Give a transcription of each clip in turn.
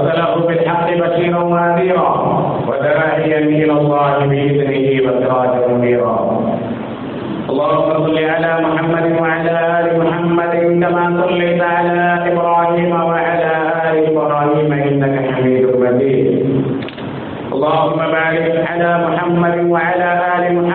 أرسله بالحق بشيرا ونذيرا وداعيا إلى الله بإذنه وسراجا منيرا. اللهم صل على محمد وعلى آل محمد كما صليت على إبراهيم وعلى آل إبراهيم إنك حميد مجيد. اللهم بارك على محمد وعلى آل محمد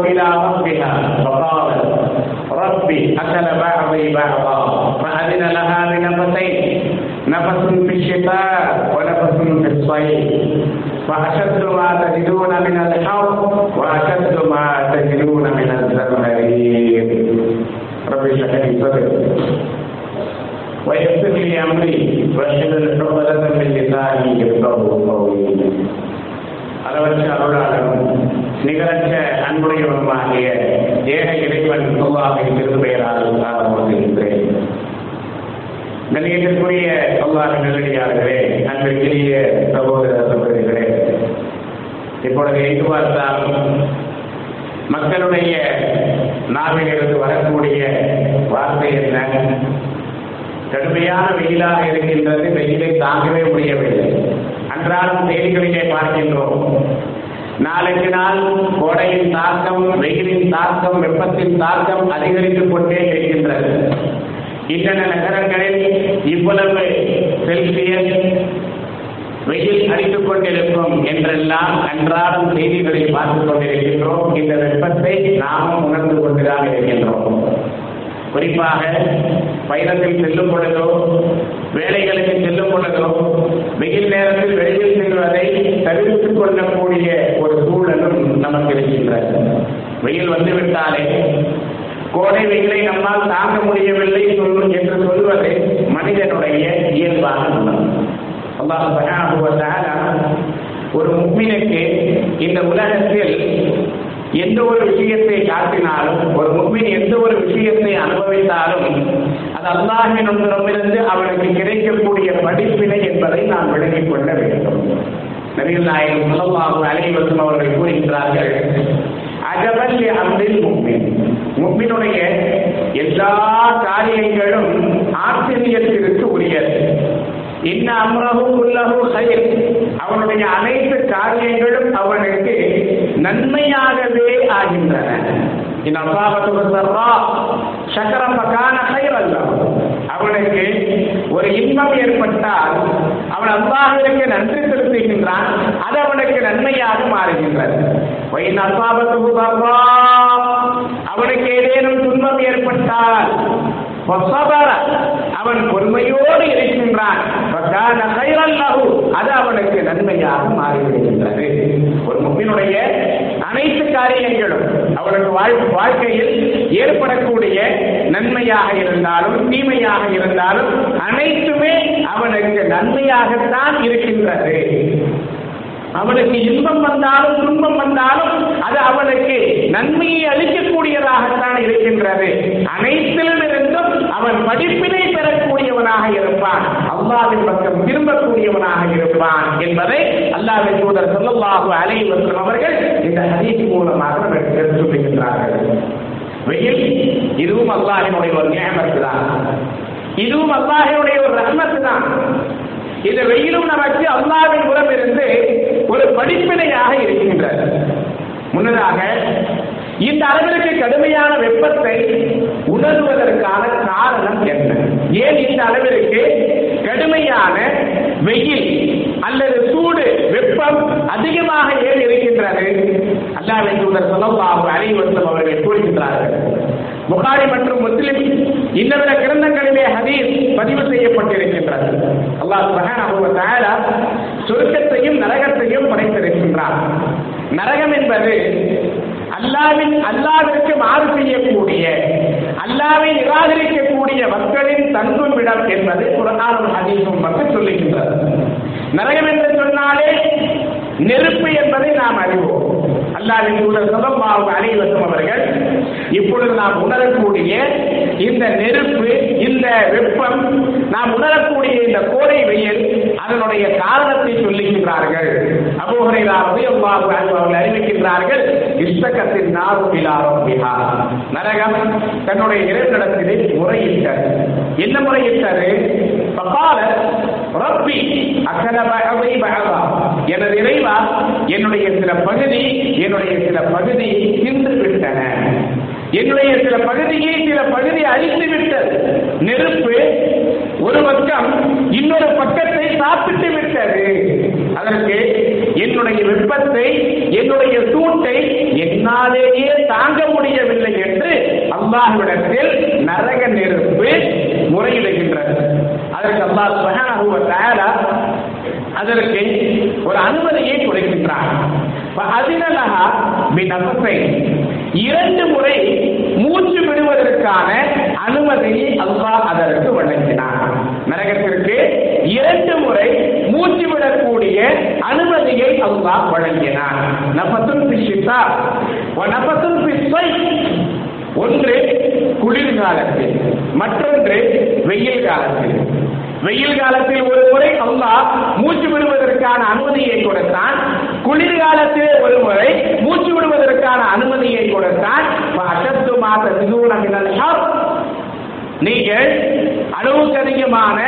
إلى ربها فقالت ربي أكل بعضي بعضا فأذن لها بنفسين نفس في الشتاء ونفس في الصيف فأشد ما تجدون من الحر وأشد ما تجدون من الزمهرير. رب اشرح لي صدري. ويسر لي أمري واحلل عقدة من لساني يفقهوا قولي. அளவற்ற அருளாளரும் நிகரற்ற அன்புடையவருமாகிய ஏக இறைவன் அல்லாஹின் திருப்பெயரால் ஆரம்பிக்கின்றேன் நிலையத்திற்குரிய பொதுவாக நல்லடியார்களே அன்பிற்குரிய சகோதர சகோதரிகளே இப்பொழுது எங்கு பார்த்தாலும் மக்களுடைய நாவிலிருந்து வரக்கூடிய வார்த்தை என்ன? கடுமையான வெயிலாக இருக்கின்றது. வெயிலை தாங்கவே முடியவில்லை. அன்றாடம் செய்திகளிலே பார்க்கின்றோம். நாளுக்கு நாள் கோடையின் தாக்கம் வெயிலின் தாக்கம் வெப்பத்தின் தாக்கம் அதிகரித்துக் கொண்டே இருக்கின்றது. இத்தனை நகரங்களில் இவ்வளவு செல்சியஸ் வெயில் அடித்துக் கொண்டிருக்கும் என்றெல்லாம் அன்றாடம் செய்திகளை பார்த்துக் கொண்டிருக்கின்றோம். இந்த வெப்பத்தை நாமும் உணர்ந்து கொண்டுதான் இருக்கின்றோம். குறிப்பாக பயணத்தில் செல்லும் பொழுதோ வேலைகளுக்கு செல்லும் பொழுதோ வெயில் நேரத்தில் வெளியில் செல்வதை தவிர்த்துக் கொள்ளக்கூடிய ஒரு சூழலும் நமக்கு இருக்கின்றது. வெயில் வந்துவிட்டாலே கோடை வெயிலை நம்மால் தாங்க முடியவில்லை சொல்லும் என்று சொல்வது மனிதனுடைய இயல்பான குணம். அல்லாஹ் ஒரு முக்மினுக்கு இந்த உலகத்தில் எந்த ஒரு விஷயத்தை காட்டினாலும் ஒரு முக்மின் எந்த ஒரு விஷயத்தை அனுபவித்தாலும் அது அல்லாஹினிடமிருந்து அவனுக்கு கிடைக்கக்கூடிய படிப்பினை என்பதை நாம் விளங்கிக் கொள்ள வேண்டும். நபிகள் நாயகம் சொல்லமாக அலைவசம் அவர்கள் கூறுகின்றார்கள் அஜபல்லி அம்பில் முக்மின். முக்மினுடைய எல்லா காரியங்களும் ஆச்சரியத்திற்கு உரியது. இன்ன அம்ரஹு குல்லஹு ஹைர் அவனுடைய அனைத்து காரியங்களும் அவனுக்கு நன்மையாகவே ஆகின்றன. இன் அவனுக்கு ஒரு இன்பம் ஏற்பட்டால் அவன் அல்லாஹிற்கு நன்றி செலுத்துகின்றான் அது அவனுக்கு நன்மையாக மாறுகின்றது. அவனுக்கு ஏதேனும் துன்பம் ஏற்பட்டால் அவன் பொறுமையோடு இருக்கின்றான். அது அவனுக்கு நன்மையாக மாறிவிடுகின்றது. ஒரு முப்பினுடைய அனைத்து காரியங்களும் அவனுக்கு வாழ்க்கையில் ஏற்படக்கூடிய நன்மையாக இருந்தாலும் தீமையாக இருந்தாலும் அனைத்துமே அவனுக்கு நன்மையாகத்தான் இருக்கின்றது. அவனுக்கு இன்பம் வந்தாலும் துன்பம் வந்தாலும் அது அவனுக்கு நன்மையை அளிக்கக்கூடியதாகத்தான் இருக்கின்றது. அனைத்திலும் இருந்தும் அவன் படிப்பினை பெறக்கூடியவனாக இருப்பான். அல்லாவின் பக்கம் திரும்பக்கூடியவனாக இருப்பான் என்பதை அல்லாவின் தூதர் ஸல்லல்லாஹு அலைஹி வஸல்லம் அவர்கள் இந்த ஹதீஸ் மூலமாக நமக்கு சொல்லுகின்றார்கள் வெயில் இதுவும் அல்லாஹினுடைய ஒரு நியமத்து தான் இதுவும் அல்லாஹினுடைய ஒரு ரஹ்மத்து தான் இந்த வெயிலும் நமக்கு அல்லாவின் புறம் இருந்து ஒரு படிப்பினையாக இருக்கின்றது. முன்னதாக இந்த அளவிற்கு கடுமையான வெப்பத்தை உணர்வதற்கான காரணம் என்ன? ஏன் இந்த அளவிற்கு கடுமையான வெயில் அல்லது சூடு வெப்பம் அதிகமாக ஏன் இருக்கின்றது? அல்லாஹ்வின் தூதர் ஸல்லல்லாஹு அலைஹி அவர்கள் கூறுகின்றார்கள். புகாரி மற்றும் முஸ்லிம் இன்னவித கிரந்தங்களிலே ஹதீஸ் பதிவு செய்யப்பட்டிருக்கின்றது. அல்லாஹ் சுபஹானஹு சுருக்கத்தையும் நரகத்தையும் படைத்திருக்கின்றார் நரகம் என்பது அல்லாவின் அல்லாவிற்கு மாறு செய்யக்கூடிய அல்லாவை நிராகரிக்கக்கூடிய மக்களின் தங்கும் இடம் என்பது குரானும் ஹதீஸும் மட்டும் சொல்லுகின்றது. நரகம் என்று சொன்னாலே நெருப்பு என்பதை நாம் அறிவோம். அல்லாவின் தூதர் ஸல்லல்லாஹு அலைஹி அவர்கள் இப்பொழுது நாம் உணரக்கூடிய இந்த நெருப்பு இந்த வெப்பம் நாம் உணரக்கூடிய இந்த கோடை வெயில் அதனுடைய காரணத்தை சொல்லுகின்றார்கள். அபோகரையிலாவது எவ்வாறு அவர்கள் அறிவிக்கின்றார்கள் இஷ்டகத்தின் நாரு இலாரம் பிஹா நரகம் தன்னுடைய இறைவனிடத்திலே முறையிட்டார் என்ன முறையிட்டது? பப்பால ரப்பி அகல பகவை பகவா எனது இறைவா என்னுடைய சில பகுதி என்னுடைய சில பகுதி தின்று விட்டன என்னுடைய சில பகுதியை சில பகுதி அழித்து விட்டது நெருப்பு ஒரு பக்கம் இன்னொரு பக்கத்தை சாப்பிட்டு விட்டது. அதற்கு என்னுடைய வெப்பத்தை என்னுடைய சூட்டை என்னாலேயே தாங்க முடியவில்லை என்று அல்லாஹ்விடத்தில் நரக நெருப்பு முறையிடுகின்றது. அதற்கு அல்லாஹ் சுப்ஹானஹு அதற்கு ஒரு அனுமதியை கொடுக்கின்றார். அதினலகா பினஃபை இரண்டு முறை மூச்சு விடுவதற்கான அனுமதியை அல்லாஹ் அதற்கு வழங்கினார் நரகத்திற்கு இரண்டு முறை மூச்சு விடக்கூடிய அனுமதியை அல்லாஹ் வழங்கினார் நபத்துல் பிஷிதா நபத்துல் பிஸ்வை ஒன்று குளிர்காலத்தில் மற்றொன்று வெயில் காலத்தில். வெயில் காலத்தில் ஒரு முறை அல்லாஹ் மூச்சு விடுவதற்கான அனுமதியை கொடுத்தான். குளிர்காலத்தில் ஒரு முறை மூச்சு விடுவதற்கான அனுமதியை கொடுத்தான். அசத்து மாத சிதூனமினல் நீங்கள் அளவுக்கு அதிகமான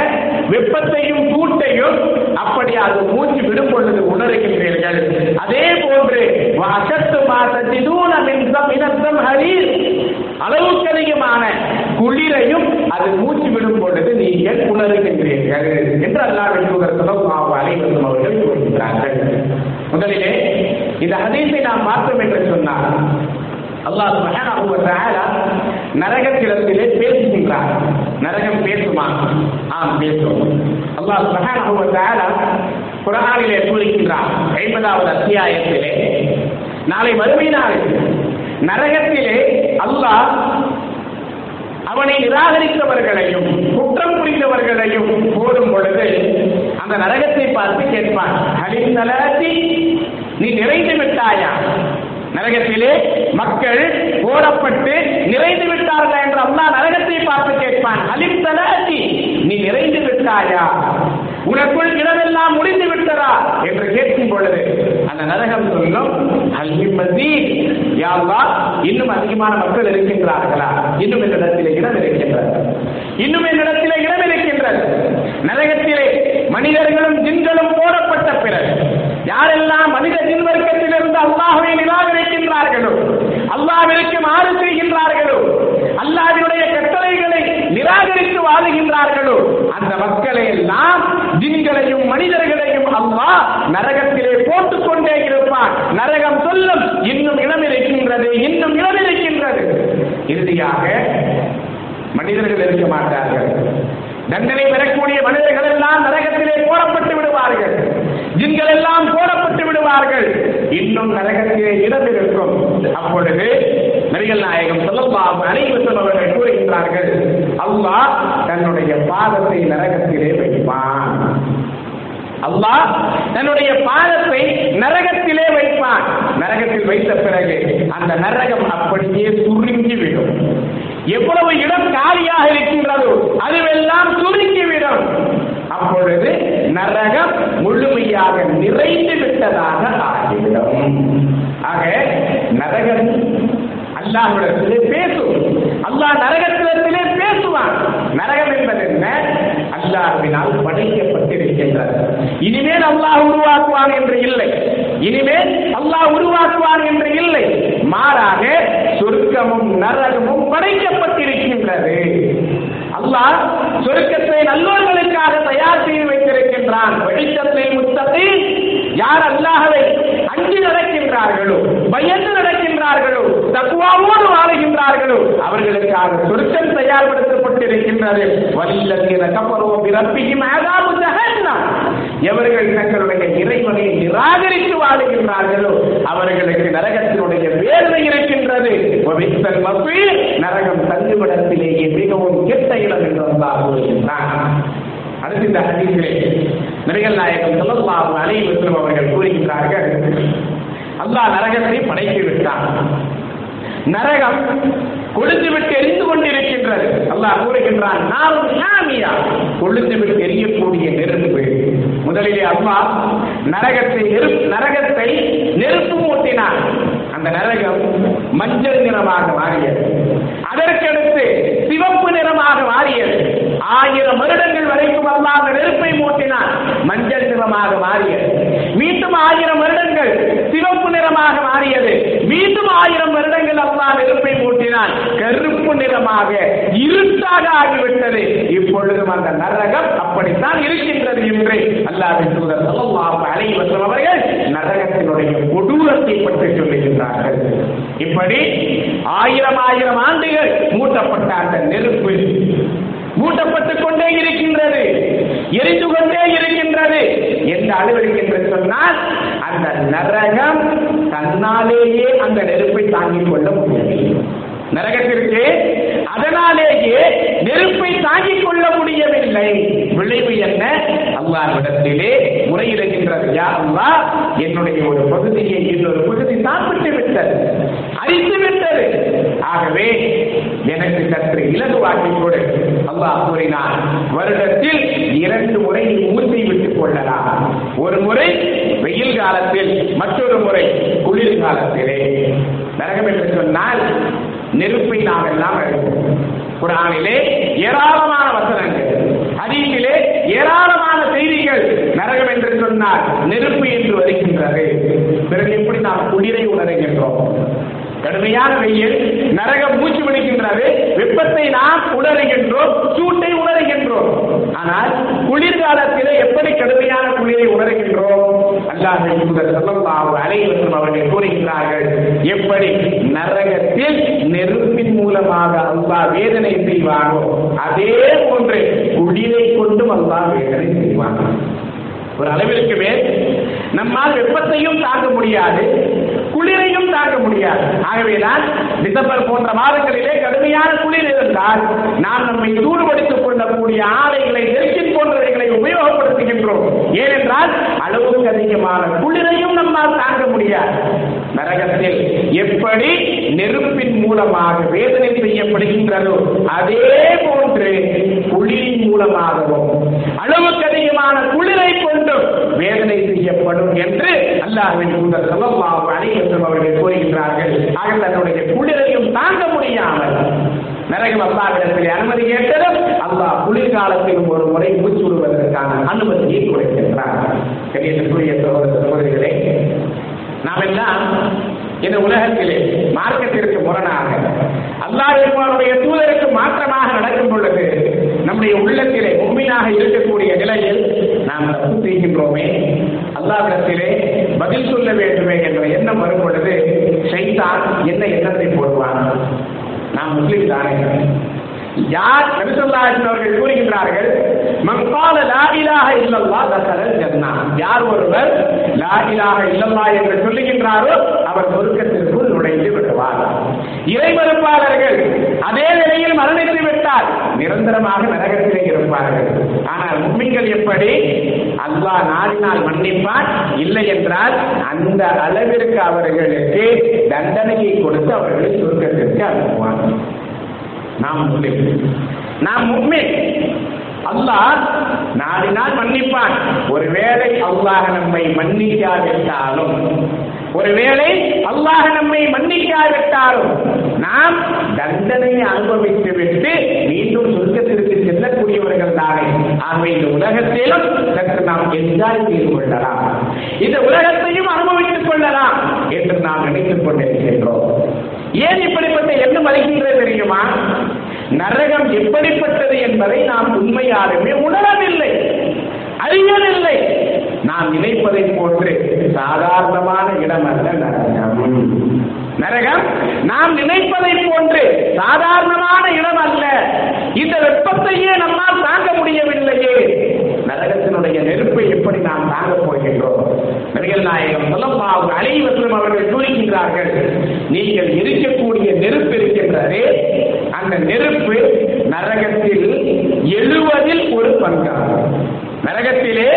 வெப்பத்தையும் கூட்டையும் அப்படி அது மூச்சு விடும் பொழுது உணர்கின்றீர்கள். அதே போன்று அசத்து மாத சிதூனமினம் ஹரீர் அளவுக்கு அதிகமான குளிரையும் அது மூச்சு விடும் பொழுது நீங்கள் உணர்கின்றீர்கள் என்று அல்லா தூதர் அனைவரும் அவர்கள் கூறுகின்றார்கள். முதலிலே இந்த ஹதீஸை நாம் பார்த்தோம் என்று சொன்னால் அல்லாஹ் மகனா வ தஆலா நரகத்திடத்திலே பேசுகின்றார். நரகம் பேசுமா? ஆம் பேசும். அல்லாஹ் மகனா வ தஆலா கூறுகின்றார் 50வது அத்தியாயத்திலே நாளை மறுமை நாளில் நரகத்திலே அல்லாஹ் அவனை நிராகரித்தவர்களையும் குற்றம் புரிந்தவர்களையும் போடும் பொழுது அந்த நரகத்தை பார்த்து கேட்பான். ஹலிந்தலாத்தி நீ நிறைந்து விட்டாயா? நரகத்திலே மக்கள் போடப்பட்டு நிறைந்து விட்டார்கள்? என்று அல்லாஹ் நரகத்தை பார்த்து கேட்பான். ஹலிம் நீ நிறைந்து விட்டாயா? உனக்குள் இடமெல்லாம் முடிந்து விட்டதா என்று கேட்கும் பொழுது அந்த நரகம் சொல்லும் அல்ஹிம் மசீத் இன்னும் அதிகமான மக்கள் இருக்கின்றார்களா? இன்னும் என்னிடத்திலே இடம் இருக்கின்றது. இன்னும் என்னிடத்திலே இடம் இருக்கின்றது. நரகத்திலே மனிதர்களும் ஜின்களும் போடப்பட்ட பிறகு யாரெல்லாம் மனித ஜின் வர்க்கத்திலிருந்து அல்லாஹுவை நிராகரிக்கின்றார்களோ அல்லாவிற்கு மாறு செய்கின்றார்களோ அல்லாவினுடைய கட்டளைகளை நிராகரித்து வாழுகின்றார்களோ அந்த மக்களை எல்லாம் ஜின்களையும் மனிதர்களையும் அல்லாஹ் நரகத்திலே போட்டுக் கொண்டே இருப்பான். நரகம் சொல்லும் இன்னும் இடம் இருக்கின்றது இன்னும் இடம் இருக்கின்றது இறுதியாக மனிதர்கள் இருக்க மாட்டார்கள். தண்டனை பெறக்கூடிய மனிதர்கள் எல்லாம் நரகத்திலே போடப்பட்டு விடுவார்கள். ஜின்கள் எல்லாம் போடப்பட்டு விடுவார்கள். இன்னும் நரகத்திலே இடம் இருக்கும் அப்பொழுது நபிகள் நாயகம் ஸல்லல்லாஹு அலைஹி அவர்கள் கூறுகின்றார்கள் அல்லாஹ் தன்னுடைய பாதத்தை நரகத்திலே வைப்பான். அல்லாஹ் தன்னுடைய பாதத்தை நரகத்திலே வைப்பான். நரகத்தில் வைத்த பிறகு அந்த நரகம் அப்படியே சுருங்கி விடும் எவ்வளவு இடம் காலியாக இருக்கின்றதோ அதுவெல்லாம் சுருங்கிவிடும். அப்பொழுது நரகம் முழுமையாக நிறைந்து விட்டதாக ஆகிவிடும். ஆக நரகம் அல்லாஹ்விடத்திலே பேசும். அல்லாஹ் நரகத்திலே பேசுவான். நரகம் என்பது என்ன? அல்லாஹ்வினால் படைக்கப்பட்டிருக்கின்றது. இனிமேல் அல்லாஹ் உருவாக்குவான் என்று இல்லை. இனிமேல் அல்லாஹ் உருவாக்குவான் என்று இல்லை. மாறாக சொர்க்கமும் நரகமும் படைக்கப்பட்டிருக்கின்றது. அல்லாஹ் சொர்க்கத்தை நல்லோர்களுக்காக தயார் செய்து வைத்திருக்கின்றான். வெளிச்சத்தை முத்தத்தை யார் அல்லாஹவை அஞ்சு நடக்கின்றார்களோ பயந்து நடக்கின்றார்களோ தக்குவாவோடு வாழ்கின்றார்களோ? அவர்களுக்காக சொர்க்கம் தயார்படுத்தப்பட்டிருக்கின்றது. வல்லத்தின கஃபரோ பிரப்பிஹிம் அஸாபு எவர்கள் தங்களுடைய இறைவனை நிராகரித்து வாழுகின்றார்களோ அவர்களுக்கு நரகத்தினுடைய வேதனை இருக்கின்றது. வபித்தல் நரகம் தங்குமிடத்திலேயே மிகவும் கெட்ட இடம் என்று வந்தார் கூறுகின்றான். அடுத்து இந்த ஹதீஸிலே நபிகள் நாயகம் ஸல்லல்லாஹு அலைஹி அவர்கள் கூறுகின்றார்கள் அல்லாஹ் நரகத்தை படைத்து விட்டான். நரகம் கொழுந்து விட்டு எரிந்து கொண்டிருக்கின்றது. அல்லாஹ் கூறுகின்றான் நான் நாமியா கொழுந்து விட்டு எரியக்கூடிய நெருப்பு. முதலிலே அல்லாஹ் நரகத்தை நரகத்தை நெருப்பு மூட்டினான். அந்த நரகம் மஞ்சள் நிறமாக மாறியது. அதற்கடுத்து சிவப்பு நிறமாக மாறியது. ஆயிரம் வருடங்கள் வரைக்கும் அல்லாஹ் நெருப்பை மூட்டினான். மஞ்சள் நிறமாக மாறியது. மீண்டும் ஆயிரம் வருடங்கள் சிவப்பு நிறமாக மாறியது. மீண்டும் ஆயிரம் வருடங்கள் அல்லா நெருப்பை மூட்டினான். கருப்பு நிறமாக இருட்டாக ஆகிவிட்டது. இப்பொழுதும் அந்த நரகம் அப்படித்தான் இருக்கின்றது என்று அல்லாவின் தூதர் ஸல்லல்லாஹு அலைஹி வஸல்லம் அவர்கள் நரகத்தினுடைய கொடூரத்தை பற்றி சொல்லுகின்றார்கள். இப்படி ஆயிரம் ஆயிரம் ஆண்டுகள் மூட்டப்பட்ட அந்த நெருப்பு மூட்டப்பட்டுக் கொண்டே இருக்கின்றது எரிந்து கொண்டே இருக்கின்றது. எந்த அளவிற்கு என்று சொன்னால் அந்த நரகம் தன்னாலேயே அந்த நெருப்பை தாங்கிக் கொள்ள முடியவில்லை நரகத்திற்கு அதனாலேயே நெருப்பை தாங்கிக் கொள்ள முடியவில்லை. விளைவு என்ன? அல்லாஹ்விடத்திலே முறையிடுகின்றது யா அல்லாஹ் என்னுடைய ஒரு பகுதியை இன்னொரு பகுதி சாப்பிட்டு விட்டது அரித்து ஆகவே எனக்கு சற்று இலகுவாக்கி கொடு. அல்லாஹ் கூறினார் வருடத்தில் இரண்டு முறை நீ ஊற்றி விட்டுக் கொள்ளலாம். ஒரு முறை வெயில் காலத்தில் மற்றொரு முறை குளிர் காலத்திலே. நரகம் என்று சொன்னால் நெருப்பை நாம் எல்லாம் குரானிலே ஏராளமான வசனங்கள் ஹதீஸிலே ஏராளமான செய்திகள் நரகம் என்று சொன்னால் நெருப்பு என்று வருகின்றது. பிறகு எப்படி நாம் குளிரை உணர்கின்றோம்? கடுமையான வெயில் நரகம் மூச்சு விடுகின்றது. வெப்பத்தை நாம் உணர்கின்றோம் சூட்டை உணர்கின்றோம். ஆனால் குளிர்காலத்திலே எப்படி கடுமையான குளிரை உணர்கின்றோம்? அல்லாஹ் ஸல்லல்லாஹு அலைஹி வஸல்லம் அவர்கள் கூறுகிறார்கள் எப்படி நரகத்தில் நெருப்பின் மூலமாக அல்லாஹ் வேதனை செய்வாரோ அதே போன்று குளிரை கொண்டும் அல்லாஹ் வேதனை செய்வாங்க ஒரு அளவிற்கு மேல் நம்மால் வெப்பத்தையும் தாங்க முடியாது. குளிரையும் தாங்க முடியாது. ஆகவேதான் டிசம்பர் போன்ற மாதங்களிலே கடுமையான குளிர் இருந்தால் நாம் நம்மை சூடுபடுத்திக் கொள்ளக்கூடிய ஆலைகளை நெருக்கின் போன்றவைகளை உபயோகப்படுத்துகின்றோம். ஏனென்றால் அளவுக்கு அதிகமான குளிரையும் நம்மால் தாங்க முடியாது. நரகத்தில் எப்படி நெருப்பின் மூலமாக வேதனை செய்யப்படுகின்றதோ அதே போன்று குளிரின் மூலமாகவும் அளவுக்கு அதிகமான குளிரை கொண்டு வேதனை செய்யப்படும் என்று அல்லாஹின் தூதர் ஸல்லல்லாஹு அலைஹி வஸல்லம் அவர்கள் கூறுகின்றார்கள். ஆக தன்னுடைய குளிரையும் தாங்க முடியாமல் நரகம் அல்லாஹ்விடத்தில் அனுமதி கேட்டதும் அல்லாஹ் குளிர்காலத்திலும் ஒரு முறை மூச்சு விடுவதற்கான அனுமதியை கொடுக்கின்றார். கணியத்திற்குரிய சகோதர சகோதரிகளே நாம் எல்லாம் இந்த உலகத்திலே மார்க்கத்திற்கு முரணாக அல்லாஹ்வினுடைய தூதருக்கு மாற்றமாக நடக்கும் பொழுது நம்முடைய உள்ளத்திலே உண்மையாக இருக்கக்கூடிய நிலையில் நாம் தப்பு செய்கின்றோமே. அல்லாவிடத்திலே பதில் சொல்ல வேண்டுமே என்ற எண்ணம் வரும் பொழுது ஷைத்தான் என்ன எண்ணத்தை போடுவான்? நான் முஸ்லிம் தானே. யார் நபிசல்லாஹின் அவர்கள் கூறுகின்றார்கள்? மங்கால லா இலாஹ இல்லல்லாஹ் தசரல் ஜன்னா. யார் ஒருவர் லா இலாஹ என்று சொல்லுகின்றாரோ அவர் சொர்க்கத்திற்குள் நுழைந்து விடுவார் இறைமறுப்பாளர்கள் அதே நிலையில் மரணித்து விட்டால் நிரந்தரமாக நரகத்திலே இருப்பார்கள். ஆனால் உண்மைகள் எப்படி? அல்லாஹ் நாடினால் மன்னிப்பான் இல்லை என்றால் அந்த அளவிற்கு அவர்களுக்கு தண்டனையை கொடுத்து அவர்களை சொர்க்கத்திற்கு அனுப்புவார். நாம் முஸ்லிம். நாம் முக்மின். அல்லாஹ் நாடினால் மன்னிப்பான். ஒருவேளை அல்லாஹ் நம்மை மன்னிக்காவிட்டாலும் ஒருவேளை அல்லாஹ் நம்மை மன்னிக்காவிட்டாலும் நாம் தண்டனையை அனுபவித்து விட்டு மீண்டும் சொர்க்கத்திற்கு செல்லக்கூடியவர்கள் தானே ஆகவே இந்த உலகத்திலும் சற்று நாம் என்ஜாய் செய்து கொள்ளலாம். இந்த உலகத்தையும் அனுபவித்துக் கொள்ளலாம் என்று நாம் நினைத்துக் கொண்டிருக்கின்றோம். ஏன் இப்படிப்பட்ட எண்ணம் வருகின்றது தெரியுமா? நரகம் எப்படிப்பட்டது என்பதை நாம் உண்மையாலுமே உணரவில்லை அறியவில்லை. நாம் நினைப்பதை போன்று சாதாரணமான இடம் அல்ல நரகம். நரகம் நாம் நினைப்பதை போன்று சாதாரணமான இடம் அல்ல. இந்த வெப்பத்தையே நம்மால் தாங்க முடியவில்லையே. நரகத்தினுடைய நெருப்பை எப்படி நாம் தாங்க போகின்றோம்? நபிகள் நாயகம் சொல்லப்பாவு அனைவரும் அவர்கள் கூறுகின்றார்கள் நீங்கள் இருக்கக்கூடிய நெருப்பு இருக்கின்றதே அந்த நெருப்பு நரகத்தில் எழுவதில் ஒரு பங்காகும். நரகத்திலே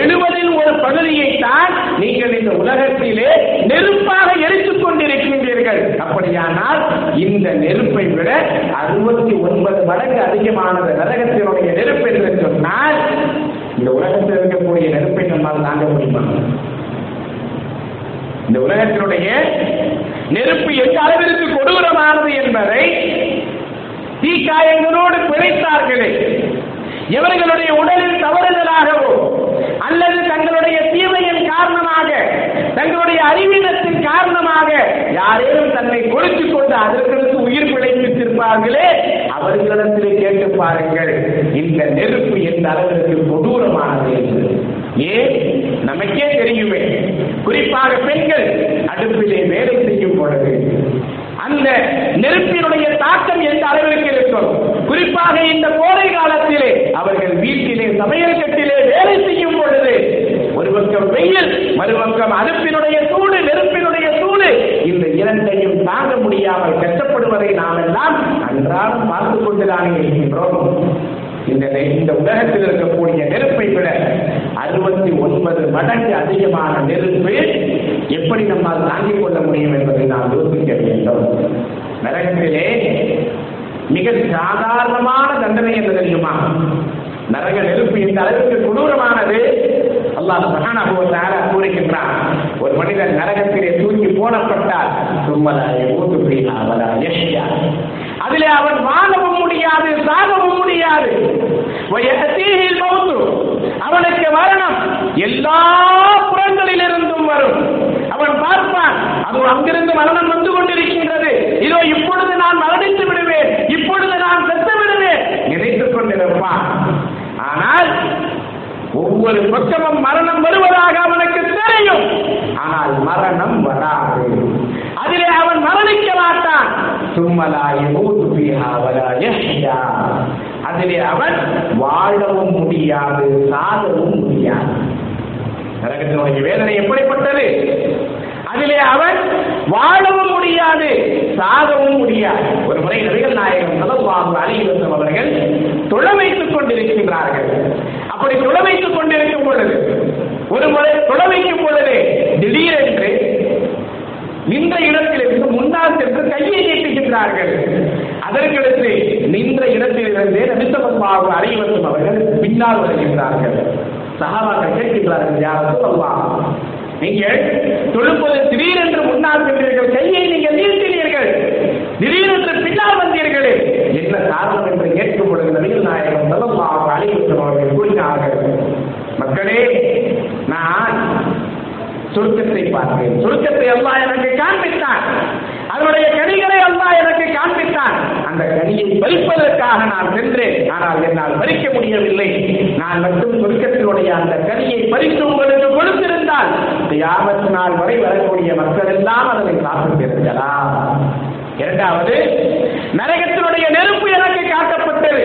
எழுவதில் ஒரு பகுதியை தான் நீங்கள் இந்த உலகத்திலே நெருப்பாக எரித்துக் கொண்டிருக்கின்றீர்கள். அப்படியானால் இந்த நெருப்பை விட அறுபத்தி ஒன்பது மடங்கு அதிகமானது நரகத்தினுடைய நெருப்பு என்று சொன்னால் இந்த உலகத்தில் இருக்கக்கூடிய நெருப்பை நம்மால் தாங்க முடியுமா? இந்த உலகத்தினுடைய நெருப்பு எந்த அளவிற்கு கொடூரமானது என்பதை தீக்காயங்களோடு பிழைத்தார்களே இவர்களுடைய உடலில் தவறுதலாகவோ அல்லது தங்களுடைய தீமையின் காரணமாக தங்களுடைய அறிவீனத்தின் காரணமாக யாரேனும் தன்னை கொடுத்துக் கொண்டு அதற்கு உயிர் பிழைத்திருப்பார்களே அவர்களிடத்தில் கேட்டு பாருங்கள். இந்த நெருப்பு எந்த அளவிற்கு கொடூரமானது என்று ஏன் நமக்கே தெரியுமே. குறிப்பாக பெண்கள் அடுப்பிலே வேலை செய்யும் பொழுது அந்த நெருப்பினுடைய தாக்கம் எந்த அளவிற்கு இருக்கும்? குறிப்பாக இந்த கோடை காலத்திலே அவர்கள் வீட்டிலே சமையல் கட்டிலே வேலை செய்யும் பொழுது ஒரு பக்கம் வெயில் மறுபக்கம் அடுப்பினுடைய சூடு நெருப்பினுடைய சூடு இந்த இரண்டையும் தாங்க முடியாமல் கஷ்டப்படுவதை நாம் எல்லாம் அன்றாடம் பார்த்துக் கொண்டுதானே இருக்கின்றோம். இந்த இந்த உலகத்தில் இருக்கக்கூடிய நெருப்பை விட அறுபத்தி ஒன்பது மடங்கு அதிகமான நெருப்பு எப்படி நம்மால் தாங்கிக் கொள்ள முடியும் என்பதை நாம் யோசிக்க வேண்டும். நரகத்திலே மிக சாதாரணமான தண்டனை என்று தெரியுமா? நரக நெருப்பு இந்த அளவுக்கு கொடூரமானது. அல்லாஹ் மகானாக கூறுகின்றான் ஒரு மனிதன் நரகத்திலே தூக்கி போடப்பட்டால் சும்மலாய ஊட்டு பீஹா வலா அதிலே அவன் வாழவும் முடியாது சாகவும் முடியாது. அவனுக்கு மரணம். எல்லா புறங்களிலிருந்து வரும் அவன் பார்ப்பான் அது அங்கிருந்து மரணம் வந்து கொண்டிருக்கின்றது. இதோ இப்பொழுது நான் மரணித்து விடுவேன். இப்பொழுது நான் செத்து விடுவேன். நினைத்துக் கொண்டிருப்பான் ஆனால் ஒவ்வொரு பக்கமும் மரணம் வருவதாக அவனுக்கு தெரியும். ஆனால் மரணம் வராது. அதிலே அவன் மரணிக்க மாட்டான். சும்மலாய் அதிலே அவன் வாழவும் முடியாது சாதவும் முடியாது. நரகத்தினுடைய வேதனை எப்படிப்பட்டது? அதிலே அவன் வாழவும் முடியாது சாகவும் முடியாது. ஒரு முறை நபிகள் நாயகம் ஸல்லல்லாஹு அலைஹி அவர்கள் தொழ வைத்துக் கொண்டிருக்கின்றார்கள். அப்படி துளமைத்துக் வைத்துக் கொண்டிருக்கும் பொழுது ஒரு முறை தொழ பொழுது திடீரென்று நின்ற இடத்திலிருந்து முன்னால் சென்று கையை நீட்டுகின்றார்கள். அதற்கடுத்து நின்ற இடத்திலிருந்தே நபித்தமாக அறிவத்தும் அவர்கள் பின்னால் வருகின்றார்கள். சகாபாக்கள் கேட்கின்றார்கள் யார் சொல்லலாம் நீங்கள் தொழுப்பது திடீரென்று முன்னால் சென்றீர்கள் கையை நீங்கள் நீட்டினீர்கள் திடீரென்று பின்னால் வந்தீர்களே என்ன காரணம் என்று கேட்கும் பொழுது நபிகள் நாயகம் சொல்லமாக அறிவத்தும் அவர்கள் கூறினார்கள். மக்களே நான் சுருக்கத்தை பார்த்தேன். சுருக்கத்தை அல்லாஹ் எனக்கு காண்பித்தான். அதனுடைய கனிகளை அல்லாஹ் எனக்கு காண்பித்தான். அந்த கனியை பறிப்பதற்காக நான் சென்றேன். ஆனால் என்னால் பறிக்க முடியவில்லை. நான் மட்டும் சுருக்கத்தினுடைய அந்த கனியை பறித்து உங்களுக்கு கொடுத்திருந்தால் யாபத்து நாள் வரை வரக்கூடிய மக்கள் எல்லாம் அதனை சாப்பிட்டிருக்கலாம் இரண்டாவது நரகத்தினுடைய நெருப்பு எனக்கு காட்டப்பட்டது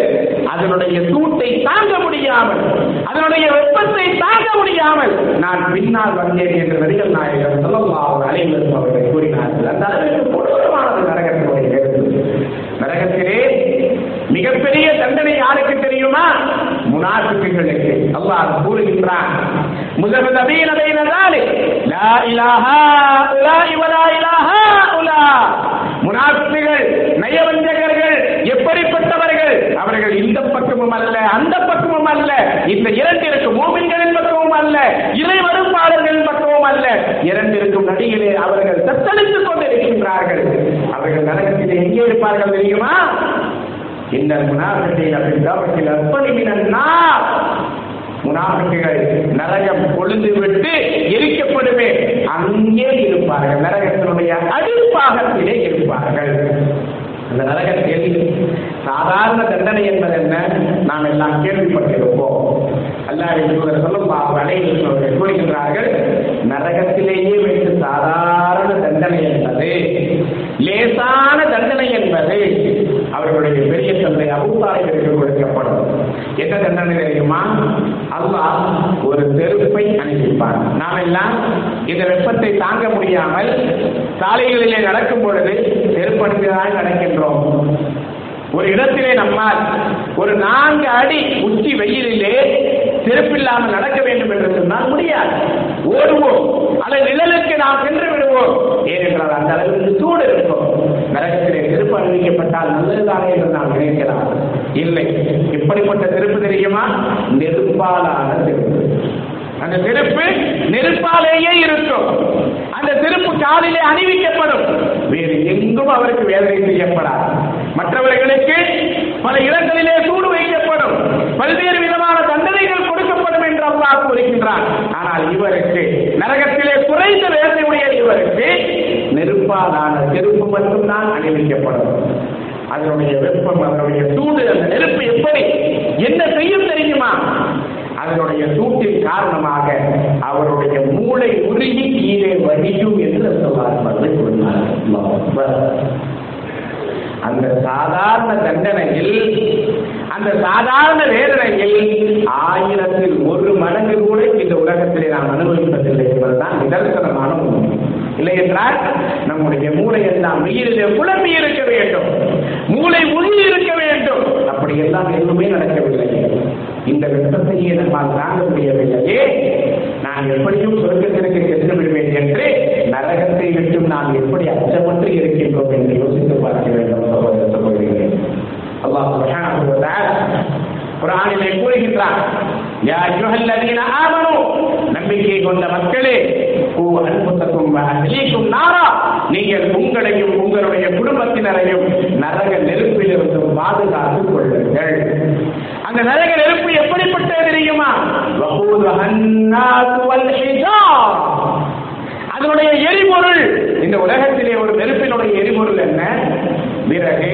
அதனுடைய சூட்டை தாங்க முடியாமல் அதனுடைய வெப்பத்தை தாங்க முடியாமல் நான் பின்னால் வந்தேன் என்று நடிகர் நாயகர் சொல்லலாம் அலைவரும் அவர்கள் கூறினார்கள். அந்த அளவிற்கு கொடூரமானது நரகத்திலே மிகப்பெரிய தண்டனை யாருக்கு தெரியுமா? முனாஃபிக்குகளுக்கு. அல்லாஹ் கூறுகின்றான். முதல் நபீன லா இலாஹா உலாஇ இவலா இலாஹா உலா. முனாஃபிக்குகள் நயவஞ்சகர்கள் எப்படிப்பட்டவர்கள்? அவர்கள் இந்த பக்கமும் அல்ல அந்த பக்கமும் அல்ல இந்த இரண்டிற்கு மூமின்களின் பக்கமும் அல்ல இறை மறுப்பாளர்களின் பக்கமும் அல்ல இரண்டிற்கும் நடிகளே அவர்கள் தத்தளித்துக் கொண்டிருக்கின்றார்கள். அவர்கள் நரகத்தில் எங்கே இருப்பார்கள் தெரியுமா? இந்த முனாஃபிகீன ஃபில் தர்கில் அஸ்ஃபலி மினன் நரகம் கொழுந்து விட்டு எரிக்கப்படுமே அங்கே இருப்பார்கள். நரகத்தினுடைய அடிப்பாகத்திலே இருப்பார்கள். அந்த நரகத்தில் சாதாரண தண்டனை என்பது என்ன? நாம் எல்லாம் கேள்விப்பட்டிருப்போம். அல்லாஹ் சொல்லும் சொல்லும் அனைவர்கள் கூறுகின்றார்கள் நரகத்திலேயே வைத்து சாதாரண தண்டனை என்பது லேசான தண்டனை என்பது அவர்களுடைய பெரிய தந்தை அபுத்தாரிகளுக்கு கொடுக்கப்படும். என்ன தண்டனை தெரியுமா? அல்லாஹ் ஒரு செருப்பை அனுப்பிப்பார் நாம் எல்லாம் இந்த வெப்பத்தை தாங்க முடியாமல் சாலைகளிலே நடக்கும் பொழுது செருப்பு நடக்கின்றோம். ஒரு இடத்திலே நம்மால் ஒரு நான்கு அடி உச்சி வெயிலிலே செருப்பில்லாமல் நடக்க வேண்டும் என்று சொன்னால் முடியாது. ஓடுவோம். அல்லது நிழலுக்கு நாம் சென்று விடுவோம். ஏனென்றால் அந்த அளவுக்கு சூடு இருக்கும். நரகத்திலே செருப்பு அணிவிக்கப்பட்டால் நல்லதுதானே என்று நாம் நினைக்கலாம். இல்லை. இப்படிப்பட்ட செருப்பு தெரியுமா? நெருப்பாலான செருப்பு. அந்த செருப்பு நெருப்பாலேயே இருக்கும். அந்த செருப்பு காலிலே அணிவிக்கப்படும். வேறு எங்கும் அவருக்கு வேதனை செய்யப்படாது. மற்றவர்களுக்கு பல இடங்களிலே சூடு வைக்கப்படும். பல்வேறு விதமான அல்லாஹ் ஆனால் இவருக்கு நரகத்திலே குறைந்த வேதனையுடைய இவருக்கு நெருப்பாலான செருப்பு மட்டும்தான் அணிவிக்கப்படும். அதனுடைய வெப்பம் அதனுடைய சூடு அந்த நெருப்பு எப்படி? என்ன செய்யும் தெரியுமா? அதனுடைய சூட்டின் காரணமாக அவருடைய மூளை உருகி கீழே வடியும் என்று சொன்னார் அந்த சாதாரண தண்டனையில் அந்த சாதாரண வேதனையில் ஆயிரத்தில் ஒரு மடங்கு கூட இந்த உலகத்திலே நாம் அனுபவிப்பதில்லை என்பதுதான் நிதர்சனமான உண்மை. இல்லை என்றால் நம்முடைய மூளை எல்லாம் உயிரிலே புலம்பி இருக்க வேண்டும். மூளை உருகி இருக்க வேண்டும். அப்படி எல்லாம் எதுவுமே நடக்கவில்லை. இந்த வெப்பத்தையே நம்மால் தாங்க முடியவில்லையே நான் எப்படியும் சொர்க்கத்திற்கு சென்று விடுவேன் என்று நரகத்தை விட்டும் நாம் எப்படி அச்சமற்று இருக்கின்றோம் என்று யோசித்து பார்க்க வேண்டும் அல்லாஹ் சுப்ஹானஹு வ தஆலா குர்ஆனிலே கூறுகின்றார் யா அய்யுஹல்லதீன ஆமனு நம்பிக்கை கொண்ட மக்களே கூ அன்புத்தக்கும் வ அஹ்லீக்கும் நாரா நீங்கள் உங்களையும் உங்களுடைய குடும்பத்தினரையும் நரக நெருப்பிலிருந்து பாதுகாத்துக் கொள்ளுங்கள். அந்த நரக நெருப்பு எப்படிப்பட்டது தெரியுமா? வகூதுஹ அன்னாஸ் வல் அதனுடைய எரிபொருள் இந்த உலகத்திலே ஒரு நெருப்பினுடைய எரிபொருள் என்ன? விறகு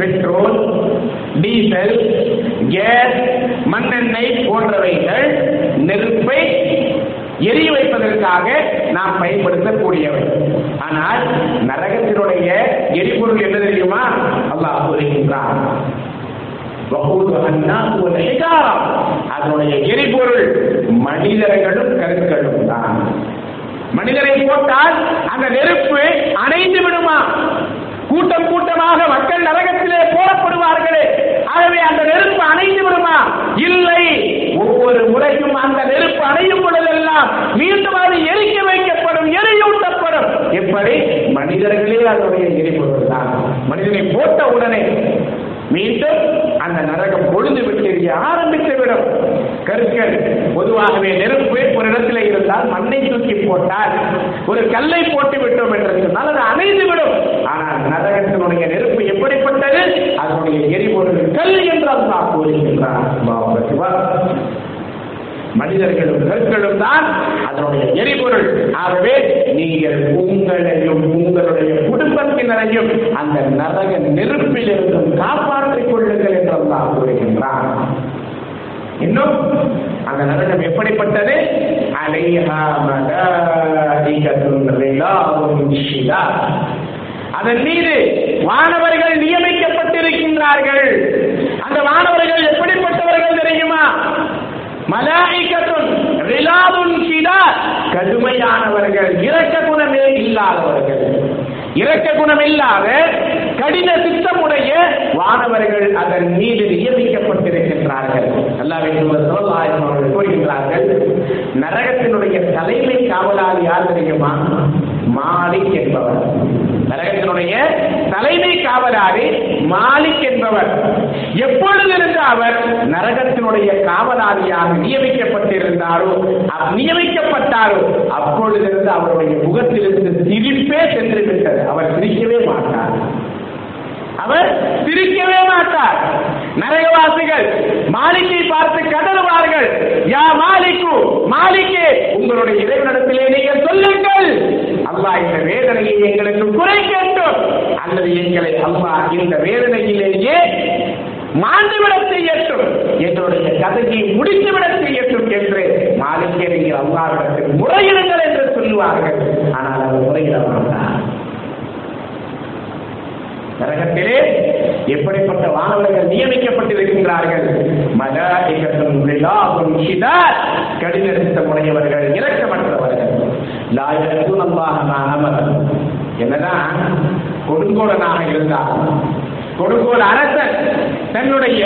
பெட்ரோல் டீசல் கேஸ் மண்ணெண்ணெய் போன்றவைகள் நெருப்பை எரிய வைப்பதற்காக நாம் பயன்படுத்தக்கூடியவை. ஆனால் நரகத்தினுடைய எரிபொருள் என்ன தெரியுமா? அல்லாஹ் கூறுகின்றான். அதனுடைய எரிபொருள் மனிதர்களும் கருக்களும் தான். மனிதரை போட்டால் அந்த நெருப்பு அணைந்து விடுமா? கூட்டம் கூட்டமாக மக்கள் நரகத்திலே போடப்படுவார்களே. ஆகவே அந்த நெருப்பு அணைந்து விடுமா? இல்லை. ஒவ்வொரு முறையும் அந்த நெருப்பு அணையும் பொழுதெல்லாம் மீண்டும் அது எரிக்க வைக்கப்படும் எரியூட்டப்படும். எப்படி? மனிதர்களே அதனுடைய எரிபொருள்தான். மனிதனை போட்ட உடனே மீண்டும் அந்த நரகம் பொழுது விட்டு எரிய ஆரம்பித்து விடும் கற்கள் பொதுவாகவே நெருப்பு ஒரு இடத்துல இருந்தால் மண்ணை தூக்கி போட்டால் ஒரு கல்லை போட்டு விட்டோம் என்று சொன்னால் அது அணைந்து விடும் நரகத்தினுடைய நெருப்பு எப்படிப்பட்டது? அதனுடைய எரிபொருள் கல் என்று அல்லாஹ் கூறுகின்றார் மனிதர்களும் கற்களும் தான் அதனுடைய எரிபொருள். ஆகவே நீங்கள் உங்களையும் உங்களுடைய குடும்பத்தினரையும் அந்த நரக நெருப்பில் இருந்தும் காப்பாற்றிக் கொள்ளுங்கள் என்று அல்லாஹ் கூறுகின்றான். இன்னும் அந்த நரகம் எப்படிப்பட்டது? அலைஹா மலாயிகத்துன் ரிலாவும் ஷிதா அதன் மீது வானவர்கள் நியமிக்கப்பட்டிருக்கின்றார்கள். அந்த வானவர்கள் எப்படிப்பட்டவர்கள் தெரியுமா? மலாயிகத்துன் ரிலாதுன் ஷிதா கடுமையானவர்கள். இரக்க குணமே இல்லாதவர்கள். இரக்க குணம் இல்லாத கடின சித்தமுடைய வானவர்கள் அதன் மீது நியமிக்கப்பட்டிருக்கின்றார்கள். அல்லாஹ்வின் தூதர் கூறுகின்றார்கள் நரகத்தினுடைய தலைமை காவலாளி யார் தெரியுமா? மாலிக் என்பவர். நரகத்தினுடைய தலைமை காவலாளி மாலிக் என்பவர். எப்பொழுதிருந்து அவர் நரகத்தினுடைய காவலாளியாக நியமிக்கப்பட்டிருந்தாரோ நியமிக்கப்பட்டாரோ அப்பொழுதிருந்து அவருடைய முகத்திலிருந்து சிரிப்பே சென்று விட்டது அவர் சிரிக்கவே மாட்டார். அவர் சிரிக்கவே மாட்டார். நரகவாசிகள் மாலிக்கை பார்த்து கதறுவார்கள். யா மாலிக்கு மாலிக்கே உங்களுடைய இறைவனிடத்திலே அல்லாஹ் இந்த வேதனையை எங்களுக்கு குறைக்கட்டும் அல்லது எங்களை அல்லாஹ் இந்த வேதனையிலேயே மாண்டுவிட செய்யட்டும் என்னுடைய கதையை முடித்துவிட செய்யட்டும் என்று மாலிக்கே நீங்கள் அல்லாவிடத்தில் முறையிடுங்கள் என்று சொல்லுவார்கள். ஆனால் அவர் முறையிட மாட்டார் நரகத்திலே எப்படிப்பட்ட வானவர்கள் நியமிக்கப்பட்டிருக்கின்றார்கள்? மலாயிகத்தும் விழாவும் ஷிதாத். கடின உடையவர்கள் இரக்கமற்றவர்கள் லாயத்தும் அல்லாஹ் என்னதான் கொடுங்கோடனாக இருந்தார் கொடுங்கோல் அரசன் தன்னுடைய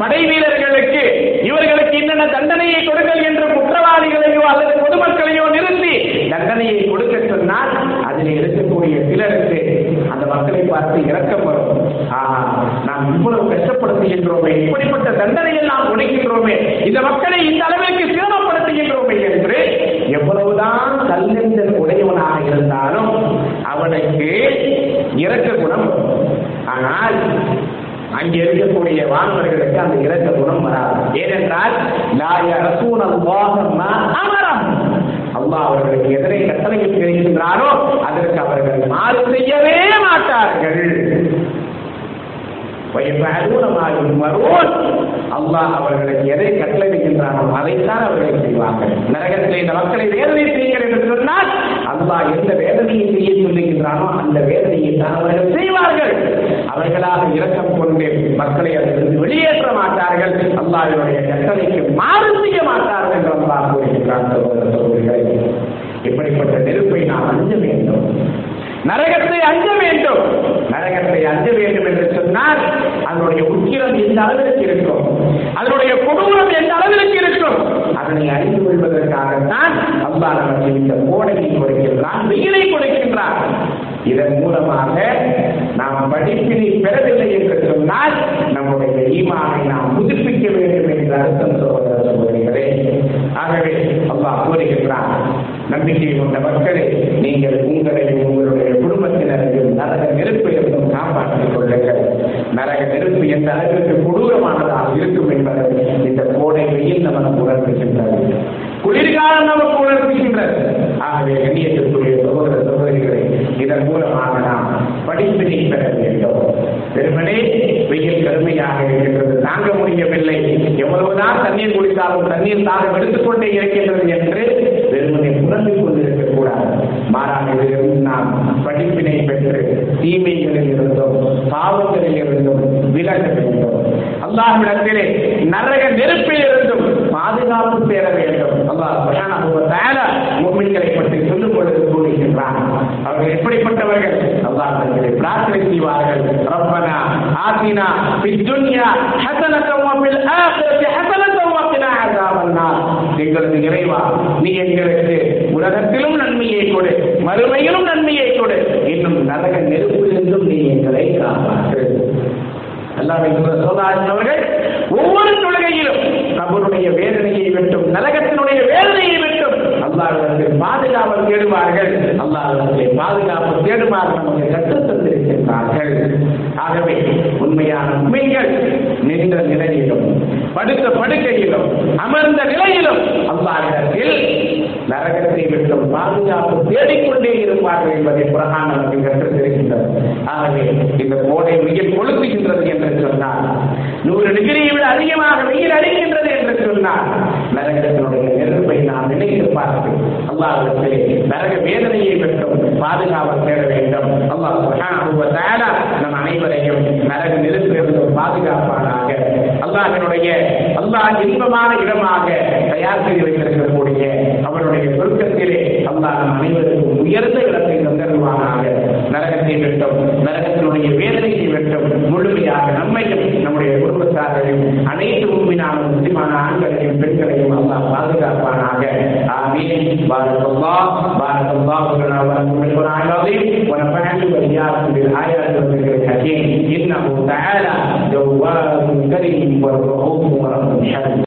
படை வீரர்களுக்கு இவர்களுக்கு என்னென்ன தண்டனையை கொடுங்கள் என்று குற்றவாளிகளையோ அல்லது பொதுமக்களையோ நிறுத்தி தண்டனையை கொடுக்க சொன்னால் அதில் இருக்கக்கூடிய சிலருக்கு அந்த மக்களை பார்த்து இறக்கம் வரும். ஆஹா நாம் இவ்வளவு கஷ்டப்படுத்துகின்றோமே இப்படிப்பட்ட தண்டனையை நாம் கொடுக்கின்றோமே இந்த மக்களை இந்த அளவிற்கு சிரமப்படுத்துகின்றோமே என்று எவ்வளவுதான் இறக்க குணம். ஆனால் அங்கே இருக்கக்கூடிய வானவர்களுக்கு அந்த இறக்க குணம் வராது. ஏனென்றால் அல்லாஹ் அவர்களுக்கு எதனை கட்டளையில் கிடைக்கின்றாரோ அதற்கு அவர்கள் மாறு செய்யவே மாட்டார்கள். அல்லாஹ் அவர்களுக்கு எதை கட்டளையிடுகின்றானோ அதைத்தான் அவர்கள் செய்வார்கள். நரகத்திலே இந்த மக்களை வேதனை செய்யுங்கள் என்று சொன்னால் அல்லாஹ் எந்த வேதனையை செய்ய சொல்லுகின்றானோ அந்த வேதனையை தான் அவர்கள் செய்வார்கள். அவர்களாக இரக்கம் கொண்டு மக்களை அதிலிருந்து வெளியேற்ற மாட்டார்கள். அல்லாஹினுடைய கட்டளைக்கு மாறு செய்ய மாட்டார்கள் என்று அல்லாஹ் கூறுகின்றான். சகோதர சகோதரிகளை இப்படிப்பட்ட நெருப்பை நாம் அஞ்ச வேண்டும். நரகத்தை அஞ்ச வேண்டும். நரகத்தை அஞ்ச வேண்டும் என்று சொன்னால் அதனுடைய உக்கிரம் எந்த அளவிற்கு இருக்கும்? அதனுடைய கொடூரம் எந்த அளவிற்கு இருக்கும்? அதனை அறிந்து கொள்வதற்காகத்தான் அல்லாஹ் நமக்கு இந்த கோடையை கொடுக்கின்றான் வெயிலை கொடுக்கின்றான். இதன் மூலமாக நாம் படிப்பினை பெறவில்லை என்று சொன்னால் நம்முடைய ஈமானை நாம் புதுப்பிக்க வேண்டும் என்று அர்த்தம் சகோதர சகோதரிகளே. ஆகவே அல்லாஹ் கூறுகின்றான் நம்பிக்கை கொண்ட மக்களே நீங்கள் உங்களையும் உங்களுடைய குடும்பத்தினரையும் நரக நெருப்பிலிருந்தும் காப்பாற்றிக் கொள்ளுங்கள். நரக நெருப்பு எந்த அளவிற்கு கொடூரமானதாக இருக்கும் என்பதை இந்த கோடை வெயில் நமக்கு உணர்த்துகின்றது. குளிர்காலம் நமக்கு உணர்த்துகின்றது. ஆகவே கண்ணியத்திற்குரிய சகோதர சகோதரிகளை இதன் மூலமாக நாம் படிப்பினை பெற வேண்டும். வெறுமனே வெயில் கடுமையாக இருக்கின்றது தாங்க முடியவில்லை. எவ்வளவுதான் தண்ணீர் குடித்தாலும் தண்ணீர் தாகம் எடுத்துக்கொண்டே இருக்கின்றது என்று உணர்ந்து கொண்டிருக்க கூடாது மாறாக இதிலிருந்து நாம் படிப்பினை பெற்று தீமைகளில் இருந்தும் பாவங்களில் இருந்தும் விலக வேண்டும். அல்லாஹ்விடத்திலே நரக நெருப்பில் இருந்தும் பாதுகாப்பு பெற வேண்டும். அல்லாஹ் சுப்ஹானஹு வ பற்றி சொல்லும் பொழுது கூறுகின்றான். அவர்கள் எப்படிப்பட்டவர்கள்? அல்லாஹ்விடத்திலே பிரார்த்தனை செய்வார்கள். ரப்பனா ஆசினா ஃபித் துன்யா ஹஸனத்தன் வ ஃபில் எங்களுக்கு இறைவா நீ எங்களுக்கு உலகத்திலும் நன்மையை கொடு மறுமையிலும் நன்மையை கொடு. இன்னும் நரக நெருப்பிலிருந்தும் நீ எங்களை காப்பாற்று. அவர்கள் ஒவ்வொரு தொழுகையிலும் கபருடைய வேதனையை விட்டும் நரகத்தினுடைய வேதனையை விட்டும். அல்லாஹ்விடத்தில் பாதுகாப்பு தேடுவார்கள். அல்லாஹ்விடத்தில் பாதுகாப்பு தேடுமாறு நமக்கு கற்றுத் தந்திருக்கின்றார்கள். ஆகவே உண்மையான உண்மைகள் நின்ற நிலையிலும் படுத்த படுக்கையிலும் அமர்ந்த நிலையிலும் அல்லாஹர்கள் நரகத்தை விட்டு பாதுகாப்பு தேடிக்கொண்டே இருப்பார்கள் என்பதை பிரகான் நமக்கு கற்றுத்திருக்கின்றது ஆகவே இந்த கோடை மிக கொளுத்துகின்றது என்று சொன்னார் நூறு டிகிரியை விட அதிகமாக வெயில் அடைகின்றது என்று சொன்னார். நரகத்தினுடைய நெருப்பை நாம் நினைத்து பார்த்து அல்லாஹ்விடத்திலே நரக வேதனையை பெற்றும் பாதுகாப்பு தேட வேண்டும். அல்லாஹ் சுப்ஹானஹு நம் அனைவரையும் நரக நெருப்பிலிருந்து பாதுகாப்பானாக. அல்லாஹினுடைய அல்லாஹ் இன்பமான இடமாக தயார் செய்து வைத்திருக்கக்கூடிய அவருடைய சொர்க்கத்திலே அல்லாஹ் நம் அனைவருக்கும் உயர்ந்த இடத்தை தந்தருவானாக. நரகத்தை விட்டும் நரகத்தினுடைய வேதனையை விட்டும் முழுமையாக நம்மையும் நம்முடைய குடும்பத்தாரையும் அனைத்து உண்மையான முக்கியமான ஆண்களையும் பெண்களையும் அல்லாஹ் பாதுகாப்பானாக ஆமீன் பாரத் அல்லாஹ் பாரத் அல்லாஹ் ولنا ولكم القرآن العظيم ونفعني وإياكم بالآيات والذكر الحكيم إنه تعالى جواد كريم والرؤوف ورب حليم